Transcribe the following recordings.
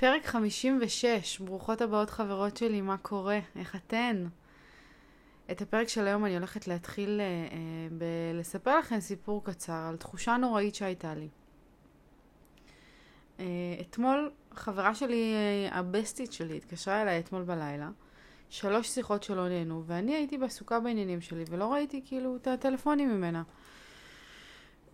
פרק 56, ברוכות הבאות חברות שלי, מה קורה? איך אתן? את הפרק של היום אני הולכת להתחיל אה, אה, בלספר לכם סיפור קצר על תחושה נוראית שהייתה לי. אה, אתמול חברה שלי, אה, הבסטית שלי, התקשרה אליי אתמול בלילה, שלוש שיחות שלא נהנו, ואני הייתי בעסוקה בעניינים שלי ולא ראיתי כאילו את הטלפונים ממנה.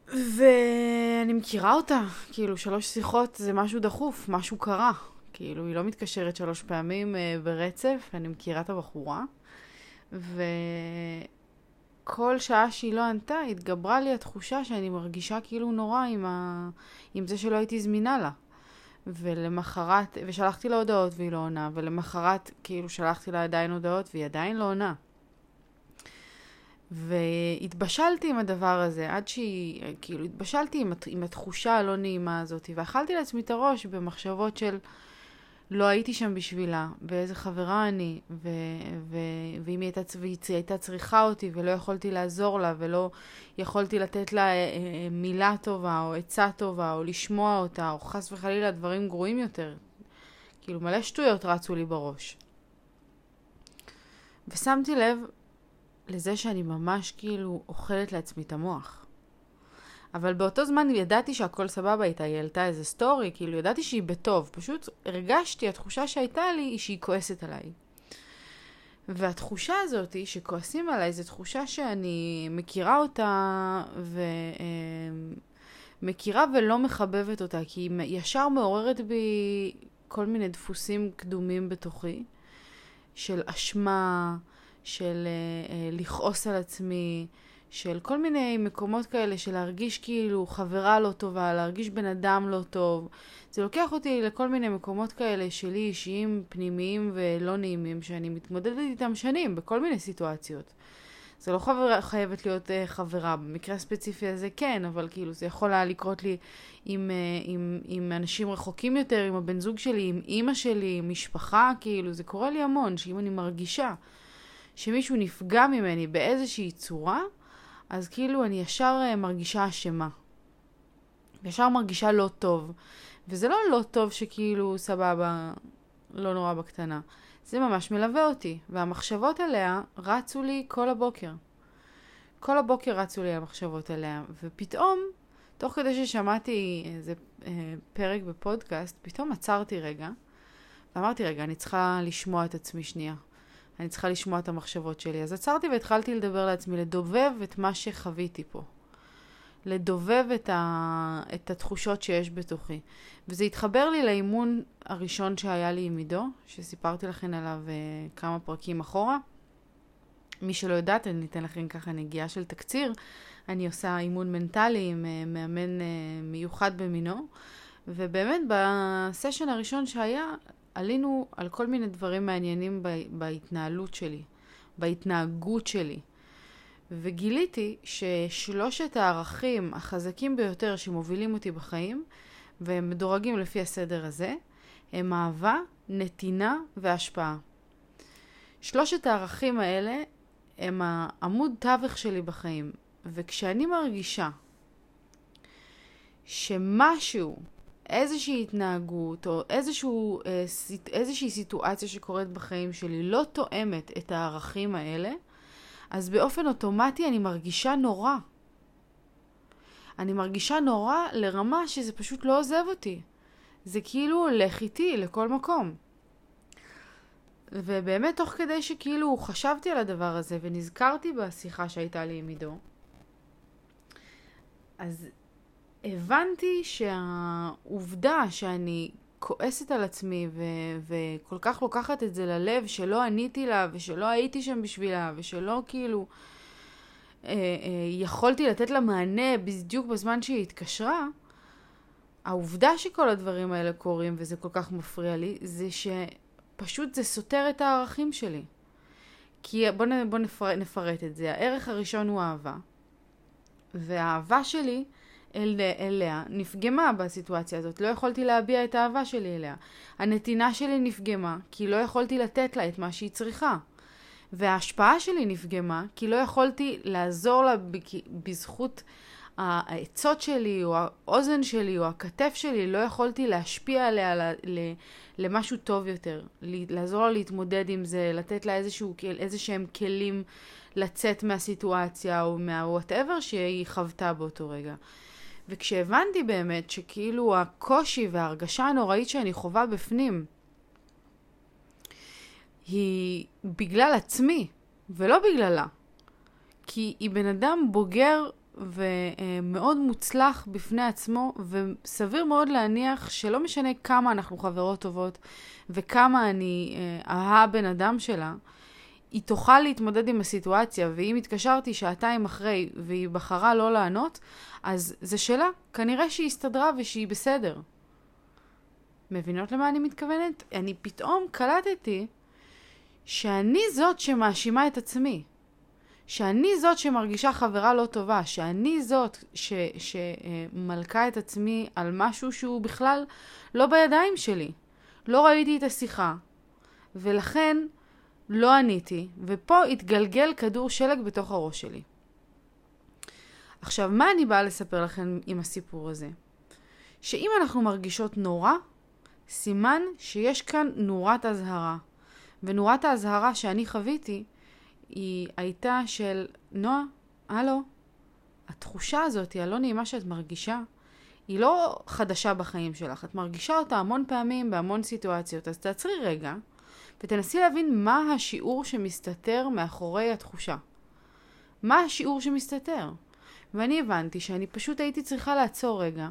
ואני מכירה אותה, כאילו שלוש שיחות זה משהו דחוף, משהו קרה. כאילו, היא לא מתקשרת שלוש פעמים uh, ברצף, אני מכירה את הבחורה. וכל שעה שהיא לא ענתה, התגברה לי התחושה שאני מרגישה כאילו נורא עם, ה... עם זה שלא הייתי זמינה לה. ולמחרת, ושלחתי לה הודעות והיא לא עונה, ולמחרת כאילו שלחתי לה עדיין הודעות והיא עדיין לא עונה. והתבשלתי עם הדבר הזה, עד שהיא, כאילו, התבשלתי עם, עם התחושה הלא נעימה הזאת, ואכלתי לעצמי את הראש במחשבות של לא הייתי שם בשבילה, ואיזה חברה אני, ו, ו, ואם היא הייתה, והיא הייתה צריכה אותי, ולא יכולתי לעזור לה, ולא יכולתי לתת לה אה, אה, מילה טובה, או עצה טובה, או לשמוע אותה, או חס וחלילה דברים גרועים יותר. כאילו, מלא שטויות רצו לי בראש. ושמתי לב לזה שאני ממש כאילו אוכלת לעצמי את המוח. אבל באותו זמן ידעתי שהכל סבבה איתה, היא העלתה איזה סטורי, כאילו ידעתי שהיא בטוב, פשוט הרגשתי, התחושה שהייתה לי היא שהיא כועסת עליי. והתחושה הזאת שכועסים עליי זו תחושה שאני מכירה אותה ומכירה ולא מחבבת אותה, כי היא ישר מעוררת בי כל מיני דפוסים קדומים בתוכי, של אשמה, של uh, uh, לכעוס על עצמי, של כל מיני מקומות כאלה של להרגיש כאילו חברה לא טובה, להרגיש בן אדם לא טוב. זה לוקח אותי לכל מיני מקומות כאלה שלי אישיים, פנימיים ולא נעימים, שאני מתמודדת איתם שנים בכל מיני סיטואציות. זה לא חבר... חייבת להיות uh, חברה, במקרה הספציפי הזה כן, אבל כאילו זה יכול היה לקרות לי עם, uh, עם, עם אנשים רחוקים יותר, עם הבן זוג שלי, עם אימא שלי, עם משפחה, כאילו זה קורה לי המון, שאם אני מרגישה שמישהו נפגע ממני באיזושהי צורה, אז כאילו אני ישר אה, מרגישה אשמה. ישר מרגישה לא טוב. וזה לא לא טוב שכאילו סבבה, לא נורא בקטנה. זה ממש מלווה אותי, והמחשבות עליה רצו לי כל הבוקר. כל הבוקר רצו לי המחשבות עליה, ופתאום, תוך כדי ששמעתי איזה אה, פרק בפודקאסט, פתאום עצרתי רגע, ואמרתי, רגע, אני צריכה לשמוע את עצמי שנייה. אני צריכה לשמוע את המחשבות שלי. אז עצרתי והתחלתי לדבר לעצמי, לדובב את מה שחוויתי פה. לדובב את, ה... את התחושות שיש בתוכי. וזה התחבר לי לאימון הראשון שהיה לי עם עידו, שסיפרתי לכם עליו uh, כמה פרקים אחורה. מי שלא יודעת, אני אתן לכם ככה נגיעה של תקציר. אני עושה אימון מנטלי עם uh, מאמן uh, מיוחד במינו, ובאמת בסשן הראשון שהיה, עלינו על כל מיני דברים מעניינים בהתנהלות שלי, בהתנהגות שלי. וגיליתי ששלושת הערכים החזקים ביותר שמובילים אותי בחיים, והם מדורגים לפי הסדר הזה, הם אהבה, נתינה והשפעה. שלושת הערכים האלה הם העמוד תווך שלי בחיים, וכשאני מרגישה שמשהו איזושהי התנהגות או איזשהו, אה, איזושהי סיטואציה שקורית בחיים שלי לא תואמת את הערכים האלה, אז באופן אוטומטי אני מרגישה נורא. אני מרגישה נורא לרמה שזה פשוט לא עוזב אותי. זה כאילו הולך איתי לכל מקום. ובאמת תוך כדי שכאילו חשבתי על הדבר הזה ונזכרתי בשיחה שהייתה לי עם עידו, אז הבנתי שהעובדה שאני כועסת על עצמי ו- וכל כך לוקחת את זה ללב שלא עניתי לה ושלא הייתי שם בשבילה ושלא כאילו אה, אה, יכולתי לתת לה מענה בדיוק בזמן שהיא התקשרה, העובדה שכל הדברים האלה קורים וזה כל כך מפריע לי, זה שפשוט זה סותר את הערכים שלי. כי בואו בוא נפר, נפרט את זה. הערך הראשון הוא אהבה, והאהבה שלי אל, אליה נפגמה בסיטואציה הזאת, לא יכולתי להביע את האהבה שלי אליה. הנתינה שלי נפגמה, כי לא יכולתי לתת לה את מה שהיא צריכה. וההשפעה שלי נפגמה, כי לא יכולתי לעזור לה בזכות העצות שלי, או האוזן שלי, או הכתף שלי, לא יכולתי להשפיע עליה למשהו טוב יותר. לעזור לה להתמודד עם זה, לתת לה איזשהו, איזה שהם כלים לצאת מהסיטואציה, או מה-whatever שהיא חוותה באותו רגע. וכשהבנתי באמת שכאילו הקושי וההרגשה הנוראית שאני חווה בפנים היא בגלל עצמי, ולא בגללה. כי היא בן אדם בוגר ומאוד מוצלח בפני עצמו, וסביר מאוד להניח שלא משנה כמה אנחנו חברות טובות וכמה אני אה, הבן אדם שלה, היא תוכל להתמודד עם הסיטואציה, ואם התקשרתי שעתיים אחרי והיא בחרה לא לענות, אז זה שלה. כנראה שהיא הסתדרה ושהיא בסדר. מבינות למה אני מתכוונת? אני פתאום קלטתי שאני זאת שמאשימה את עצמי. שאני זאת שמרגישה חברה לא טובה, שאני זאת שמלכה את עצמי על משהו שהוא בכלל לא בידיים שלי. לא ראיתי את השיחה, ולכן לא עניתי, ופה התגלגל כדור שלג בתוך הראש שלי. עכשיו, מה אני באה לספר לכם עם הסיפור הזה? שאם אנחנו מרגישות נורא, סימן שיש כאן נורת אזהרה. ונורת האזהרה שאני חוויתי, היא הייתה של, נועה, הלו, התחושה הזאת, הלא נעימה שאת מרגישה, היא לא חדשה בחיים שלך. את מרגישה אותה המון פעמים בהמון סיטואציות. אז תעצרי רגע ותנסי להבין מה השיעור שמסתתר מאחורי התחושה. מה השיעור שמסתתר? ואני הבנתי שאני פשוט הייתי צריכה לעצור רגע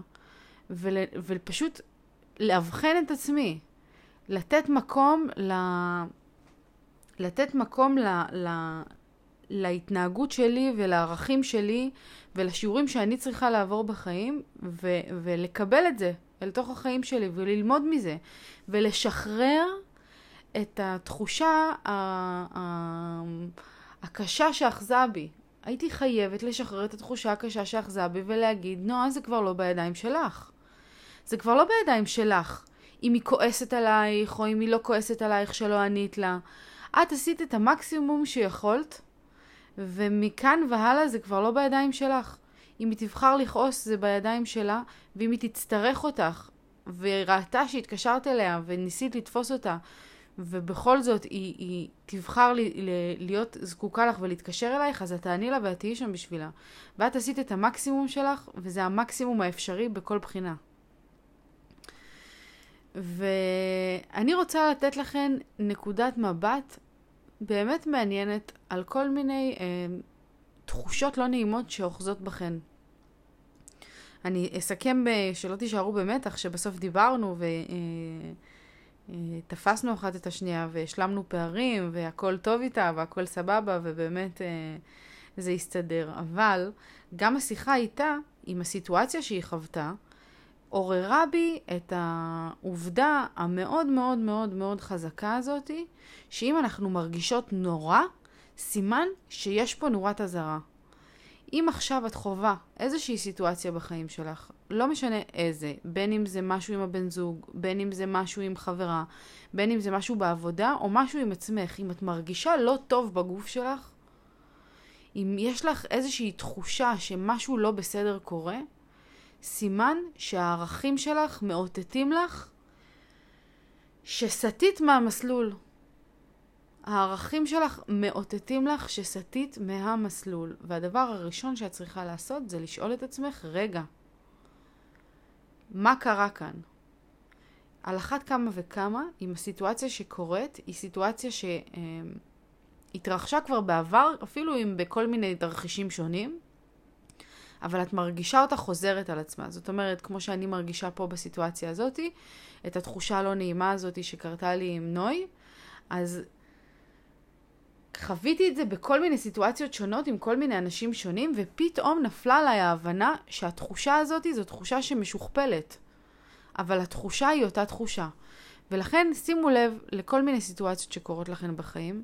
ול, ופשוט לאבחן את עצמי, לתת מקום ל... לתת מקום ל, ל, להתנהגות שלי ולערכים שלי ולשיעורים שאני צריכה לעבור בחיים ו, ולקבל את זה אל תוך החיים שלי וללמוד מזה ולשחרר את התחושה הקשה שאחזה בי. הייתי חייבת לשחרר את התחושה הקשה שאחזה בי ולהגיד, נועה, זה כבר לא בידיים שלך. זה כבר לא בידיים שלך. אם היא כועסת עלייך, או אם היא לא כועסת עלייך שלא ענית לה. את עשית את המקסימום שיכולת, ומכאן והלאה זה כבר לא בידיים שלך. אם היא תבחר לכעוס זה בידיים שלה, ואם היא תצטרך אותך, וראתה שהתקשרת אליה וניסית לתפוס אותה, ובכל זאת היא, היא תבחר לי, ל, להיות זקוקה לך ולהתקשר אלייך, אז את תעני לה ואת תהיי שם בשבילה. ואת עשית את המקסימום שלך, וזה המקסימום האפשרי בכל בחינה. ואני רוצה לתת לכן נקודת מבט באמת מעניינת על כל מיני אה, תחושות לא נעימות שאוחזות בכן. אני אסכם ב- שלא תישארו במתח, שבסוף דיברנו ותפסנו אה, אה, אחת את השנייה והשלמנו פערים והכל טוב איתה והכל סבבה ובאמת אה, זה הסתדר. אבל גם השיחה איתה, עם הסיטואציה שהיא חוותה, עוררה בי את העובדה המאוד מאוד מאוד מאוד חזקה הזאתי, שאם אנחנו מרגישות נורא, סימן שיש פה נורת אזהרה. אם עכשיו את חווה איזושהי סיטואציה בחיים שלך, לא משנה איזה, בין אם זה משהו עם הבן זוג, בין אם זה משהו עם חברה, בין אם זה משהו בעבודה, או משהו עם עצמך, אם את מרגישה לא טוב בגוף שלך, אם יש לך איזושהי תחושה שמשהו לא בסדר קורה, סימן שהערכים שלך מאותתים לך שסטית מהמסלול. הערכים שלך מאותתים לך שסטית מהמסלול. והדבר הראשון שאת צריכה לעשות זה לשאול את עצמך, רגע, מה קרה כאן? על אחת כמה וכמה, אם הסיטואציה שקורית היא סיטואציה שהתרחשה כבר בעבר, אפילו אם בכל מיני תרחישים שונים, אבל את מרגישה אותה חוזרת על עצמה. זאת אומרת, כמו שאני מרגישה פה בסיטואציה הזאתי, את התחושה הלא נעימה הזאתי שקרתה לי עם נוי, אז חוויתי את זה בכל מיני סיטואציות שונות עם כל מיני אנשים שונים, ופתאום נפלה עליי ההבנה שהתחושה הזאתי זו תחושה שמשוכפלת. אבל התחושה היא אותה תחושה. ולכן שימו לב לכל מיני סיטואציות שקורות לכן בחיים.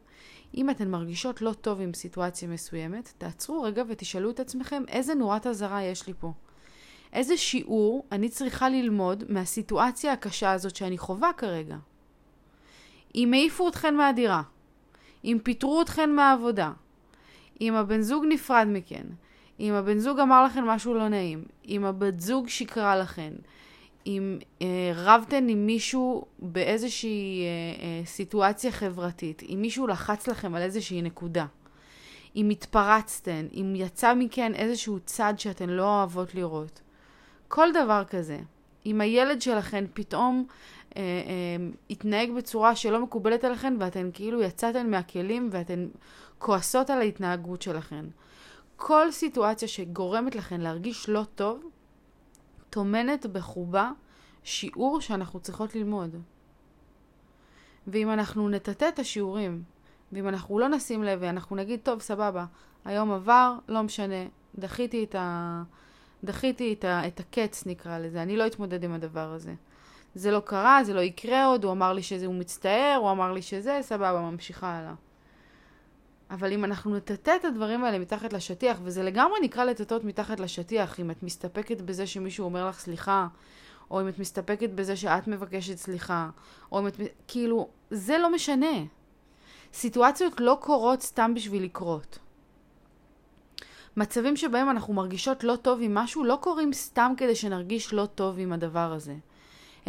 אם אתן מרגישות לא טוב עם סיטואציה מסוימת, תעצרו רגע ותשאלו את עצמכם איזה נורת אזהרה יש לי פה. איזה שיעור אני צריכה ללמוד מהסיטואציה הקשה הזאת שאני חווה כרגע. אם העיפו אתכן מהדירה, אם פיטרו אתכן מהעבודה, אם הבן זוג נפרד מכן, אם הבן זוג אמר לכם משהו לא נעים, אם הבת זוג שיקרה לכם, אם אה, רבתן עם מישהו באיזושהי אה, אה, סיטואציה חברתית, אם מישהו לחץ לכם על איזושהי נקודה, אם התפרצתן, אם יצא מכן איזשהו צד שאתן לא אוהבות לראות, כל דבר כזה. אם הילד שלכם פתאום אה, אה, התנהג בצורה שלא מקובלת עליכם ואתן כאילו יצאתן מהכלים ואתן כועסות על ההתנהגות שלכם. כל סיטואציה שגורמת לכם להרגיש לא טוב, טומנת בחובה שיעור שאנחנו צריכות ללמוד. ואם אנחנו נטאטא את השיעורים, ואם אנחנו לא נשים לב ואנחנו נגיד, טוב, סבבה, היום עבר, לא משנה, דחיתי את, ה... דחיתי את, ה... את הקץ, נקרא לזה, אני לא אתמודד עם הדבר הזה. זה לא קרה, זה לא יקרה עוד, הוא אמר לי שזה, הוא מצטער, הוא אמר לי שזה, סבבה, ממשיכה הלאה. אבל אם אנחנו נטאטא את הדברים האלה מתחת לשטיח, וזה לגמרי נקרא לטאטאות מתחת לשטיח, אם את מסתפקת בזה שמישהו אומר לך סליחה, או אם את מסתפקת בזה שאת מבקשת סליחה, או אם את... כאילו, זה לא משנה. סיטואציות לא קורות סתם בשביל לקרות. מצבים שבהם אנחנו מרגישות לא טוב עם משהו לא קורים סתם כדי שנרגיש לא טוב עם הדבר הזה.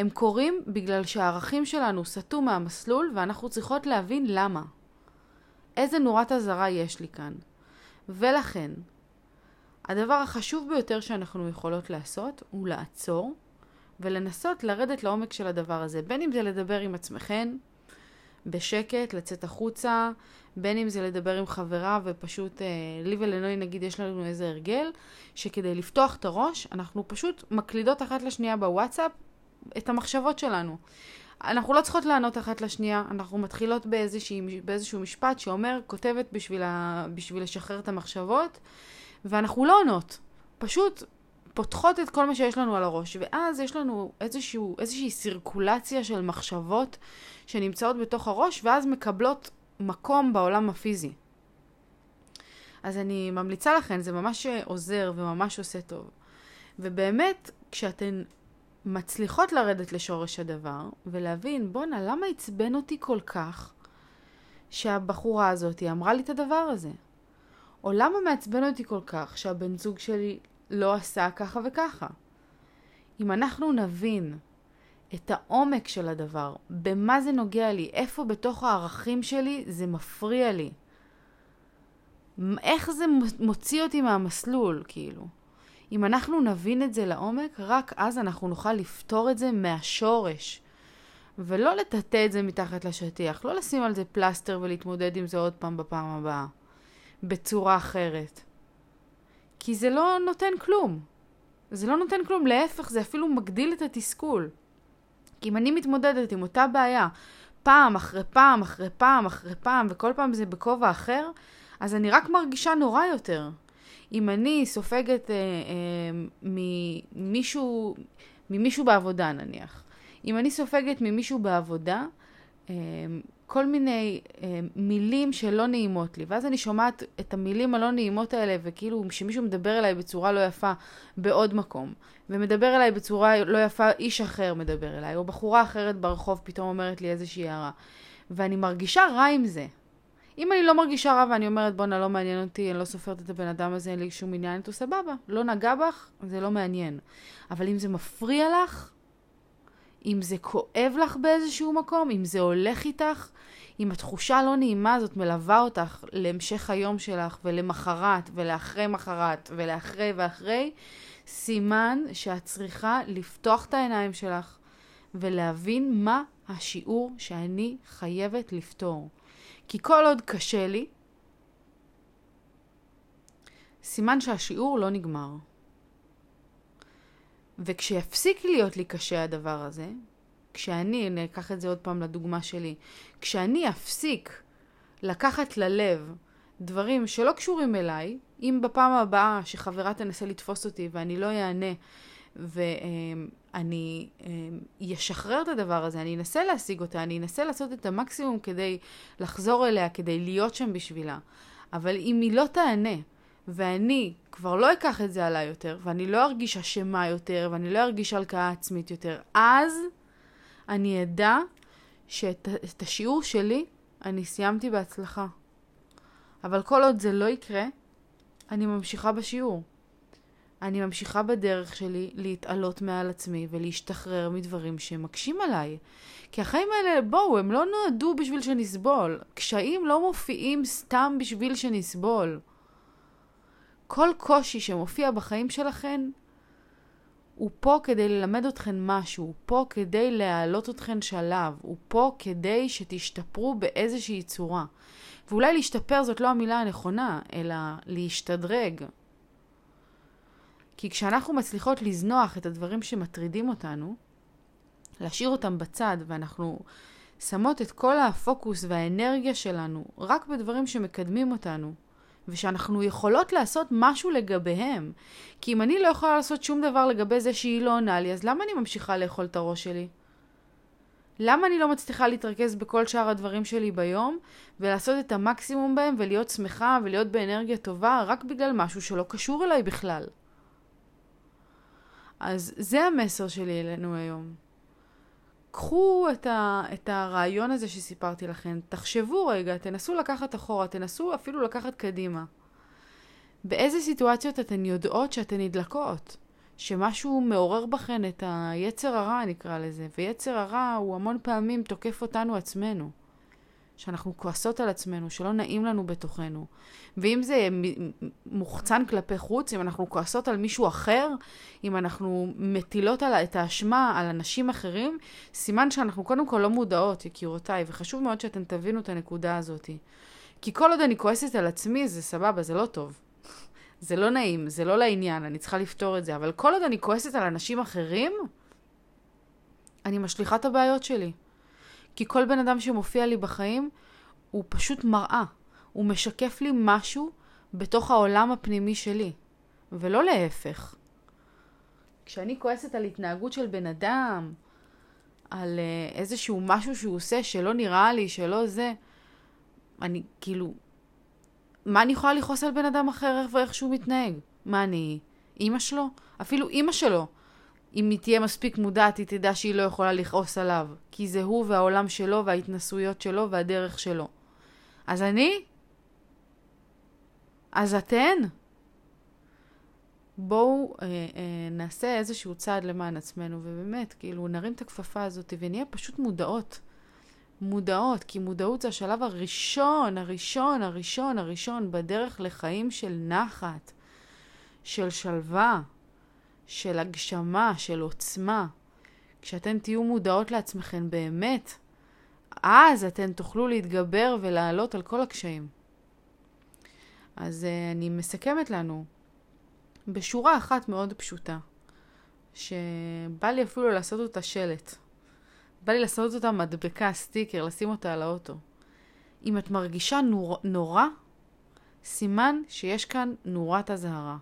הם קורים בגלל שהערכים שלנו סטו מהמסלול ואנחנו צריכות להבין למה. איזה נורת אזהרה יש לי כאן. ולכן, הדבר החשוב ביותר שאנחנו יכולות לעשות הוא לעצור ולנסות לרדת לעומק של הדבר הזה. בין אם זה לדבר עם עצמכן, בשקט, לצאת החוצה, בין אם זה לדבר עם חברה ופשוט, אה, לי ולנוי נגיד יש לנו איזה הרגל, שכדי לפתוח את הראש, אנחנו פשוט מקלידות אחת לשנייה בוואטסאפ את המחשבות שלנו. אנחנו לא צריכות לענות אחת לשנייה, אנחנו מתחילות באיזושהי, באיזשהו משפט שאומר, כותבת בשביל, ה, בשביל לשחרר את המחשבות, ואנחנו לא עונות. פשוט פותחות את כל מה שיש לנו על הראש, ואז יש לנו איזשהו, איזושהי סירקולציה של מחשבות שנמצאות בתוך הראש, ואז מקבלות מקום בעולם הפיזי. אז אני ממליצה לכן, זה ממש עוזר וממש עושה טוב. ובאמת, כשאתן מצליחות לרדת לשורש הדבר ולהבין, בואנה, למה עצבן אותי כל כך שהבחורה הזאת אמרה לי את הדבר הזה? או למה מעצבן אותי כל כך שהבן זוג שלי לא עשה ככה וככה? אם אנחנו נבין את העומק של הדבר, במה זה נוגע לי, איפה בתוך הערכים שלי זה מפריע לי, איך זה מוציא אותי מהמסלול, כאילו. אם אנחנו נבין את זה לעומק, רק אז אנחנו נוכל לפתור את זה מהשורש. ולא לטאטא את זה מתחת לשטיח, לא לשים על זה פלסטר ולהתמודד עם זה עוד פעם בפעם הבאה, בצורה אחרת. כי זה לא נותן כלום. זה לא נותן כלום, להפך, זה אפילו מגדיל את התסכול. כי אם אני מתמודדת עם אותה בעיה פעם אחרי פעם אחרי פעם אחרי פעם, וכל פעם זה בכובע אחר, אז אני רק מרגישה נורא יותר. אם אני סופגת אה, אה, ממישהו, ממישהו בעבודה נניח, אם אני סופגת ממישהו בעבודה, אה, כל מיני אה, מילים שלא נעימות לי, ואז אני שומעת את המילים הלא נעימות האלה, וכאילו שמישהו מדבר אליי בצורה לא יפה בעוד מקום, ומדבר אליי בצורה לא יפה, איש אחר מדבר אליי, או בחורה אחרת ברחוב פתאום אומרת לי איזושהי הערה, ואני מרגישה רע עם זה. אם אני לא מרגישה רע ואני אומרת, בואנה, לא מעניין אותי, אני לא סופרת את הבן אדם הזה, אין לי שום עניין איתו, סבבה. לא נגע בך, זה לא מעניין. אבל אם זה מפריע לך, אם זה כואב לך באיזשהו מקום, אם זה הולך איתך, אם התחושה הלא נעימה הזאת מלווה אותך להמשך היום שלך ולמחרת ולאחרי מחרת ולאחרי ואחרי, סימן שאת צריכה לפתוח את העיניים שלך ולהבין מה השיעור שאני חייבת לפתור. כי כל עוד קשה לי, סימן שהשיעור לא נגמר. וכשיפסיק להיות לי קשה הדבר הזה, כשאני, אני אקח את זה עוד פעם לדוגמה שלי, כשאני אפסיק לקחת ללב דברים שלא קשורים אליי, אם בפעם הבאה שחברה תנסה לתפוס אותי ואני לא אענה אשחרר אמ, את הדבר הזה, אני אנסה להשיג אותה, אני אנסה לעשות את המקסימום כדי לחזור אליה, כדי להיות שם בשבילה. אבל אם היא לא תענה, ואני כבר לא אקח את זה עליי יותר, ואני לא ארגיש אשמה יותר, ואני לא ארגיש הלקאה עצמית יותר, אז אני אדע שאת השיעור שלי אני סיימתי בהצלחה. אבל כל עוד זה לא יקרה, אני ממשיכה בשיעור. אני ממשיכה בדרך שלי להתעלות מעל עצמי ולהשתחרר מדברים שמקשים עליי. כי החיים האלה, בואו, הם לא נועדו בשביל שנסבול. קשיים לא מופיעים סתם בשביל שנסבול. כל קושי שמופיע בחיים שלכן, הוא פה כדי ללמד אתכן משהו, הוא פה כדי להעלות אתכן שלב, הוא פה כדי שתשתפרו באיזושהי צורה. ואולי להשתפר זאת לא המילה הנכונה, אלא להשתדרג. כי כשאנחנו מצליחות לזנוח את הדברים שמטרידים אותנו, להשאיר אותם בצד, ואנחנו שמות את כל הפוקוס והאנרגיה שלנו רק בדברים שמקדמים אותנו, ושאנחנו יכולות לעשות משהו לגביהם. כי אם אני לא יכולה לעשות שום דבר לגבי זה שהיא לא עונה לי, אז למה אני ממשיכה לאכול את הראש שלי? למה אני לא מצליחה להתרכז בכל שאר הדברים שלי ביום, ולעשות את המקסימום בהם, ולהיות שמחה, ולהיות באנרגיה טובה, רק בגלל משהו שלא קשור אליי בכלל? אז זה המסר שלי אלינו היום. קחו את, ה, את הרעיון הזה שסיפרתי לכם, תחשבו רגע, תנסו לקחת אחורה, תנסו אפילו לקחת קדימה. באיזה סיטואציות אתן יודעות שאתן נדלקות? שמשהו מעורר בכן את היצר הרע, נקרא לזה, ויצר הרע הוא המון פעמים תוקף אותנו עצמנו. שאנחנו כועסות על עצמנו, שלא נעים לנו בתוכנו. ואם זה מוחצן כלפי חוץ, אם אנחנו כועסות על מישהו אחר, אם אנחנו מטילות על, את האשמה על אנשים אחרים, סימן שאנחנו קודם כל לא מודעות, יקירותיי, וחשוב מאוד שאתם תבינו את הנקודה הזאת. כי כל עוד אני כועסת על עצמי, זה סבבה, זה לא טוב. זה לא נעים, זה לא לעניין, אני צריכה לפתור את זה. אבל כל עוד אני כועסת על אנשים אחרים, אני משליכה את הבעיות שלי. כי כל בן אדם שמופיע לי בחיים הוא פשוט מראה. הוא משקף לי משהו בתוך העולם הפנימי שלי, ולא להפך. כשאני כועסת על התנהגות של בן אדם, על uh, איזשהו משהו שהוא עושה שלא נראה לי, שלא זה, אני כאילו, מה אני יכולה לכעוס על בן אדם אחר ואיך שהוא מתנהג? מה אני, אימא שלו? אפילו אימא שלו אם היא תהיה מספיק מודעת, היא תדע שהיא לא יכולה לכעוס עליו. כי זה הוא והעולם שלו וההתנסויות שלו והדרך שלו. אז אני? אז אתן? בואו אה, אה, נעשה איזשהו צעד למען עצמנו, ובאמת, כאילו, נרים את הכפפה הזאת ונהיה פשוט מודעות. מודעות, כי מודעות זה השלב הראשון, הראשון, הראשון, הראשון בדרך לחיים של נחת, של שלווה, של הגשמה, של עוצמה, כשאתן תהיו מודעות לעצמכן באמת, אז אתן תוכלו להתגבר ולעלות על כל הקשיים. אז uh, אני מסכמת לנו בשורה אחת מאוד פשוטה, שבא לי אפילו לעשות אותה שלט. בא לי לעשות אותה מדבקה, סטיקר, לשים אותה על האוטו. אם את מרגישה נור, נורא, סימן שיש כאן נורת אזהרה.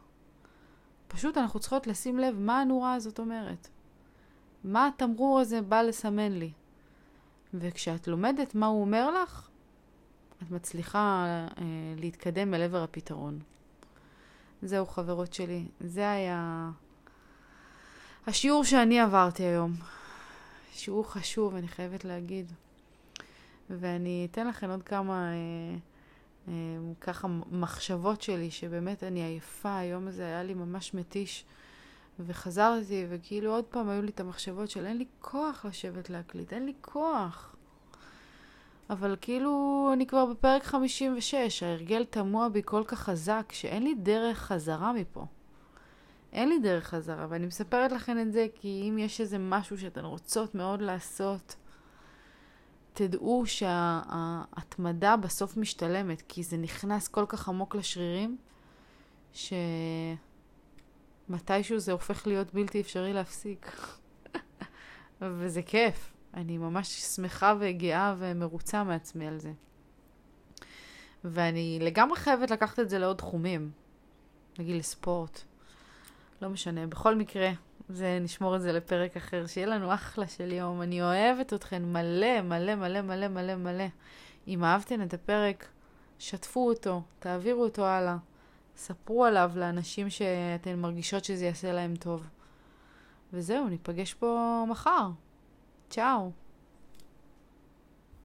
פשוט אנחנו צריכות לשים לב מה הנורה הזאת אומרת. מה התמרור הזה בא לסמן לי. וכשאת לומדת מה הוא אומר לך, את מצליחה אה, להתקדם אל עבר הפתרון. זהו, חברות שלי. זה היה השיעור שאני עברתי היום. שיעור חשוב, אני חייבת להגיד. ואני אתן לכם עוד כמה... אה, ככה מחשבות שלי, שבאמת אני עייפה, היום הזה היה לי ממש מתיש. וחזרתי, וכאילו עוד פעם היו לי את המחשבות של אין לי כוח לשבת להקליט, אין לי כוח. אבל כאילו אני כבר בפרק 56, ההרגל תמוה בי כל כך חזק, שאין לי דרך חזרה מפה. אין לי דרך חזרה, ואני מספרת לכם את זה כי אם יש איזה משהו שאתן רוצות מאוד לעשות, תדעו שההתמדה בסוף משתלמת, כי זה נכנס כל כך עמוק לשרירים, שמתישהו זה הופך להיות בלתי אפשרי להפסיק. וזה כיף. אני ממש שמחה וגאה ומרוצה מעצמי על זה. ואני לגמרי חייבת לקחת את זה לעוד תחומים. נגיד לספורט. לא משנה. בכל מקרה, זה, נשמור את זה לפרק אחר. שיהיה לנו אחלה של יום. אני אוהבת אתכן מלא, מלא, מלא, מלא, מלא, מלא. אם אהבתן את הפרק, שתפו אותו, תעבירו אותו הלאה. ספרו עליו לאנשים שאתן מרגישות שזה יעשה להם טוב. וזהו, ניפגש פה מחר. צ'או.